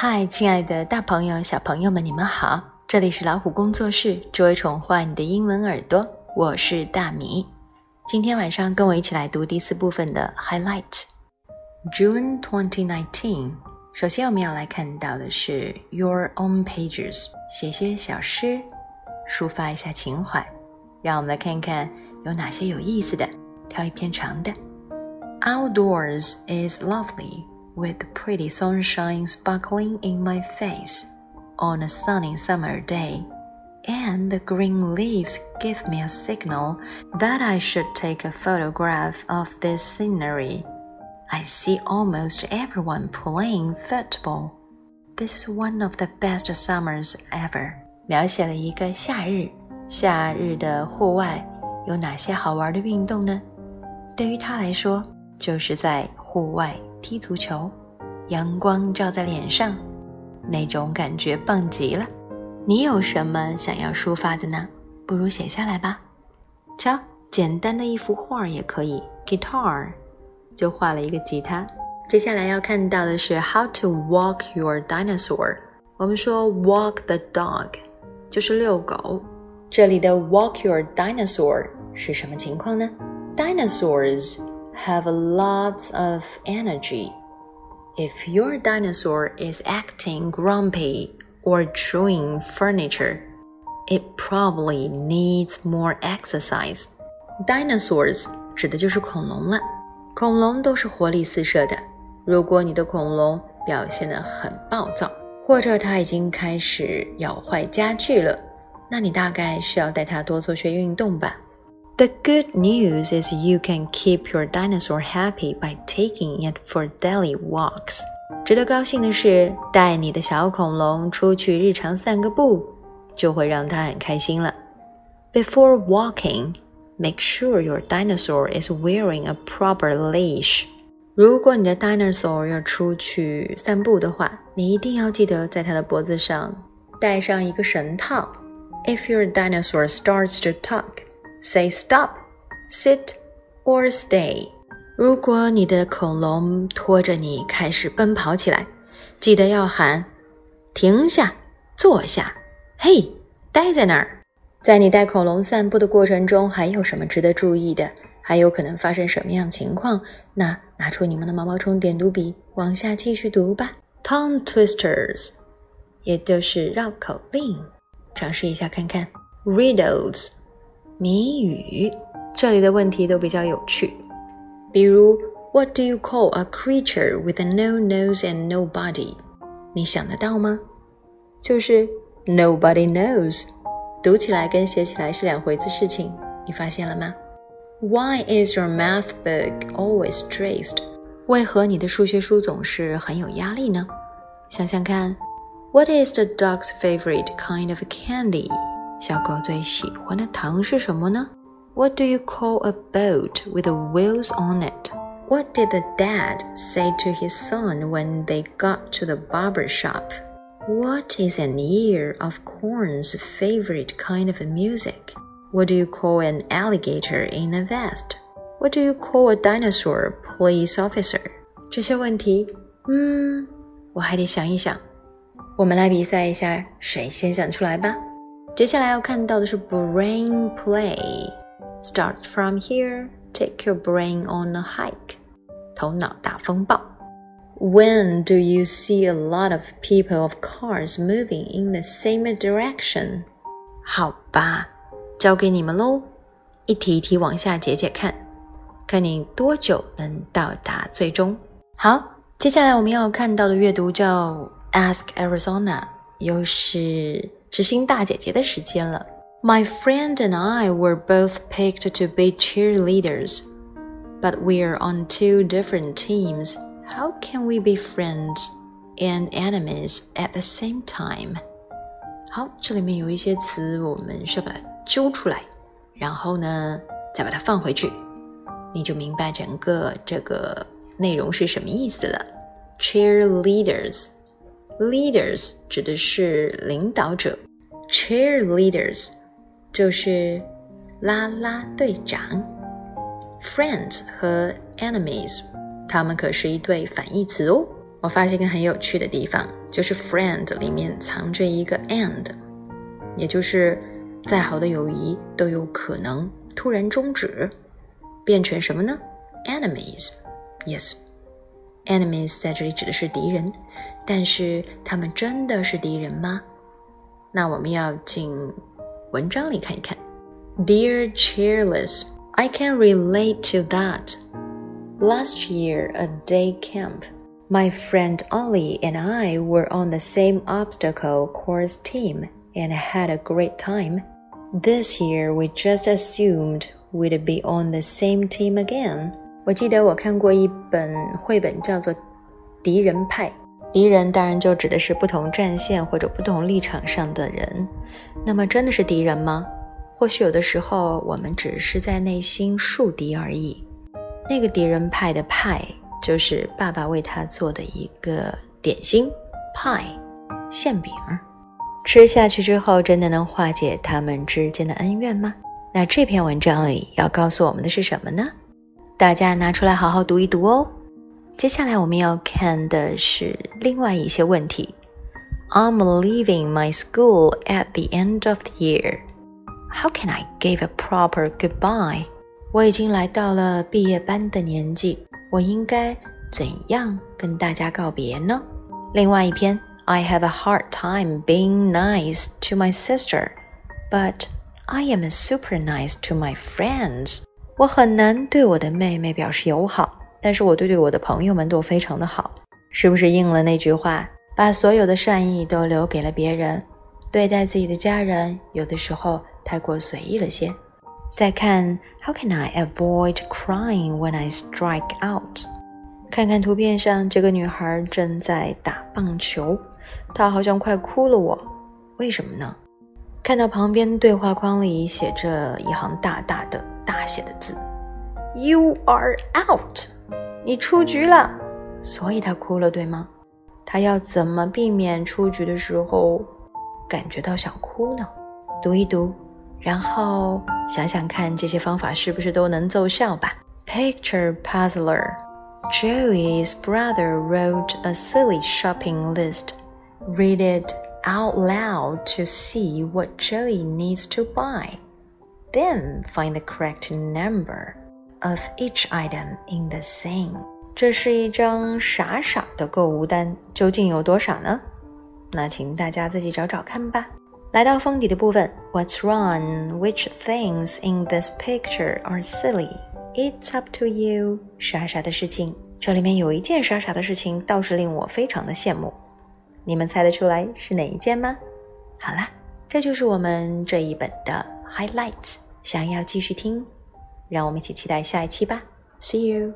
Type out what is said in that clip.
嗨，亲爱的大朋友、小朋友们，你们好！这里是老虎工作室，只为宠坏你的英文耳朵，我是大米。今天晚上跟我一起来读第四部分的 highlight。June 2019。首先我们要来看到的是 Your own pages，写些小诗，抒发一下情怀。让我们来看看有哪些有意思的，挑一篇长的。Outdoors is lovely. with pretty sunshine sparkling in my face on a sunny summer day, and the green leaves give me a signal that I should take a photograph of this scenery. I see almost everyone playing football. This is one of the best summers ever. 描写了一个夏日，夏日的户外有哪些好玩的运动呢？对于他来说，就是在户外 踢足球，阳光照在脸上，那种感觉棒极了。你有什么想要抒发的呢？不如写下来吧。瞧，简单的一幅画也可以，guitar，就画了一个吉他。接下来要看到的是 how to walk your dinosaur。我们说 walk the dog，就是遛狗。这里的 walk your dinosaur 是什么情况呢？Dinosaurs have lots of energy. If your dinosaur is acting grumpy or chewing furniture, it probably needs more exercise. Dinosaurs 指的就是恐龙了。恐龙都是活力四射的。如果你的恐龙表现得很暴躁，或者它已经开始咬坏家具了，那你大概是要带它多做些运动吧。 the good news is you can keep your dinosaur happy by taking it for daily walks. 值得高兴的是，带你的小恐龙出去日常散个步，就会让它很开心了。Before walking, make sure your dinosaur is wearing a proper leash. 如果你的 dinosaur 要出去散步的话，你一定要记得在它的脖子上戴上一个绳套。If your dinosaur starts to talk, Say stop, sit, or stay。如果你的恐龙拖着你开始奔跑起来，记得要喊停下、坐下、嘿，待在那儿。在你带恐龙散步的过程中，还有什么值得注意的？还有可能发生什么样情况？那拿出你们的毛毛虫点读笔，往下继续读吧。Tongue twisters，也就是绕口令，尝试一下看看。Riddles。谜语，这里的问题都比较有趣，比如 What do you call a creature with no nose and no body？你想得到吗？就是 Nobody knows，读起来跟写起来是两回子事情，你发现了吗？Why is your math book always stressed？为何你的数学书总是很有压力呢？想想看，What is the dog's favorite kind of candy？小狗最喜欢的糖是什么呢？What do you call a boat with the wheels on it? What did the dad say to his son when they got to the barber shop? What is an ear of corn's favorite kind of music? What do you call an alligator in a vest? What do you call a dinosaur police officer? 这些问题，嗯，我还得想一想。我们来比赛一下，谁先想出来吧。 接下来要看到的是 brain play。Start from here, take your brain on a hike. 头脑大风暴。When do you see a lot of people of cars moving in the same direction? 好吧，交给你们喽，一题一题往下解解看，看你多久能到达最终。好，接下来我们要看到的阅读叫 Ask Arizona，又是。 知心大姐姐的时间了。My friend and I were both picked to be cheerleaders, but we're on two different teams. How can we be friends and enemies at the same time? 好，这里面有一些词，我们是把它揪出来，然后呢，再把它放回去，你就明白整个这个内容是什么意思了。Cheerleaders。 Leaders 指的是领导者，cheerleaders 就是啦啦队长。Friends 和 enemies，他们可是一对反义词哦。我发现一个很有趣的地方就是 friend 里面藏着一个 and，也就是再好的友谊都有可能突然终止，变成什么呢？Enemies，Yes ？enemies。Yes，enemies 在这里指的是敌人，但是他们真的是敌人吗？那我们要进文章里看一看。Dear Cheerless, I can relate to that. Last year at day camp, my friend Ollie and I were on the same obstacle course team and had a great time. This year we just assumed we'd be on the same team again. 我记得我看过一本绘本，叫做《敌人派》。敌人当然就指的是不同战线或者不同立场上的人。那么真的是敌人吗？或许有的时候我们只是在内心树敌而已。那个敌人派的派，就是爸爸为他做的一个点心派馅饼，吃下去之后，真的能化解他们之间的恩怨吗？那这篇文章里要告诉我们的是什么呢？大家拿出来好好读一读哦。接下来我们要看的是另外一些问题。I'm leaving my school at the end of the year. How can I give a proper goodbye? 我已经来到了毕业班的年纪，我应该怎样跟大家告别呢？另外一篇，I have a hard time being nice to my sister, but I am super nice to my friends. 我很难对我的妹妹表示友好，但是我对对我的朋友们都非常的好。是不是应了那句话，把所有的善意都留给了别人，对待自己的家人有的时候太过随意了些？再看，How can I avoid crying when I strike out？看看图片上这个女孩正在打棒球，她好像快哭了。我为什么呢？看到旁边对话框里写着一行大大的大写的字：“You are out，你出局了。”所以她哭了，对吗？她要怎么避免出局的时候感觉到想哭呢？读一读。然后想想看，这些方法是不是都能奏效吧？Picture puzzler. Joey's brother wrote a silly shopping list. Read it out loud to see what Joey needs to buy. Then find the correct number of each item in the same. 这是一张傻傻的购物单，究竟有多少呢？那请大家自己找找看吧。来到封底的部分，What's wrong? Which things in this picture are silly? It's up to you. 傻傻的事情，这里面有一件傻傻的事情，倒是令我非常的羡慕。你们猜得出来是哪一件吗？好啦，这就是我们这一本的 highlights。想要继续听，让我们一起期待下一期吧。See you.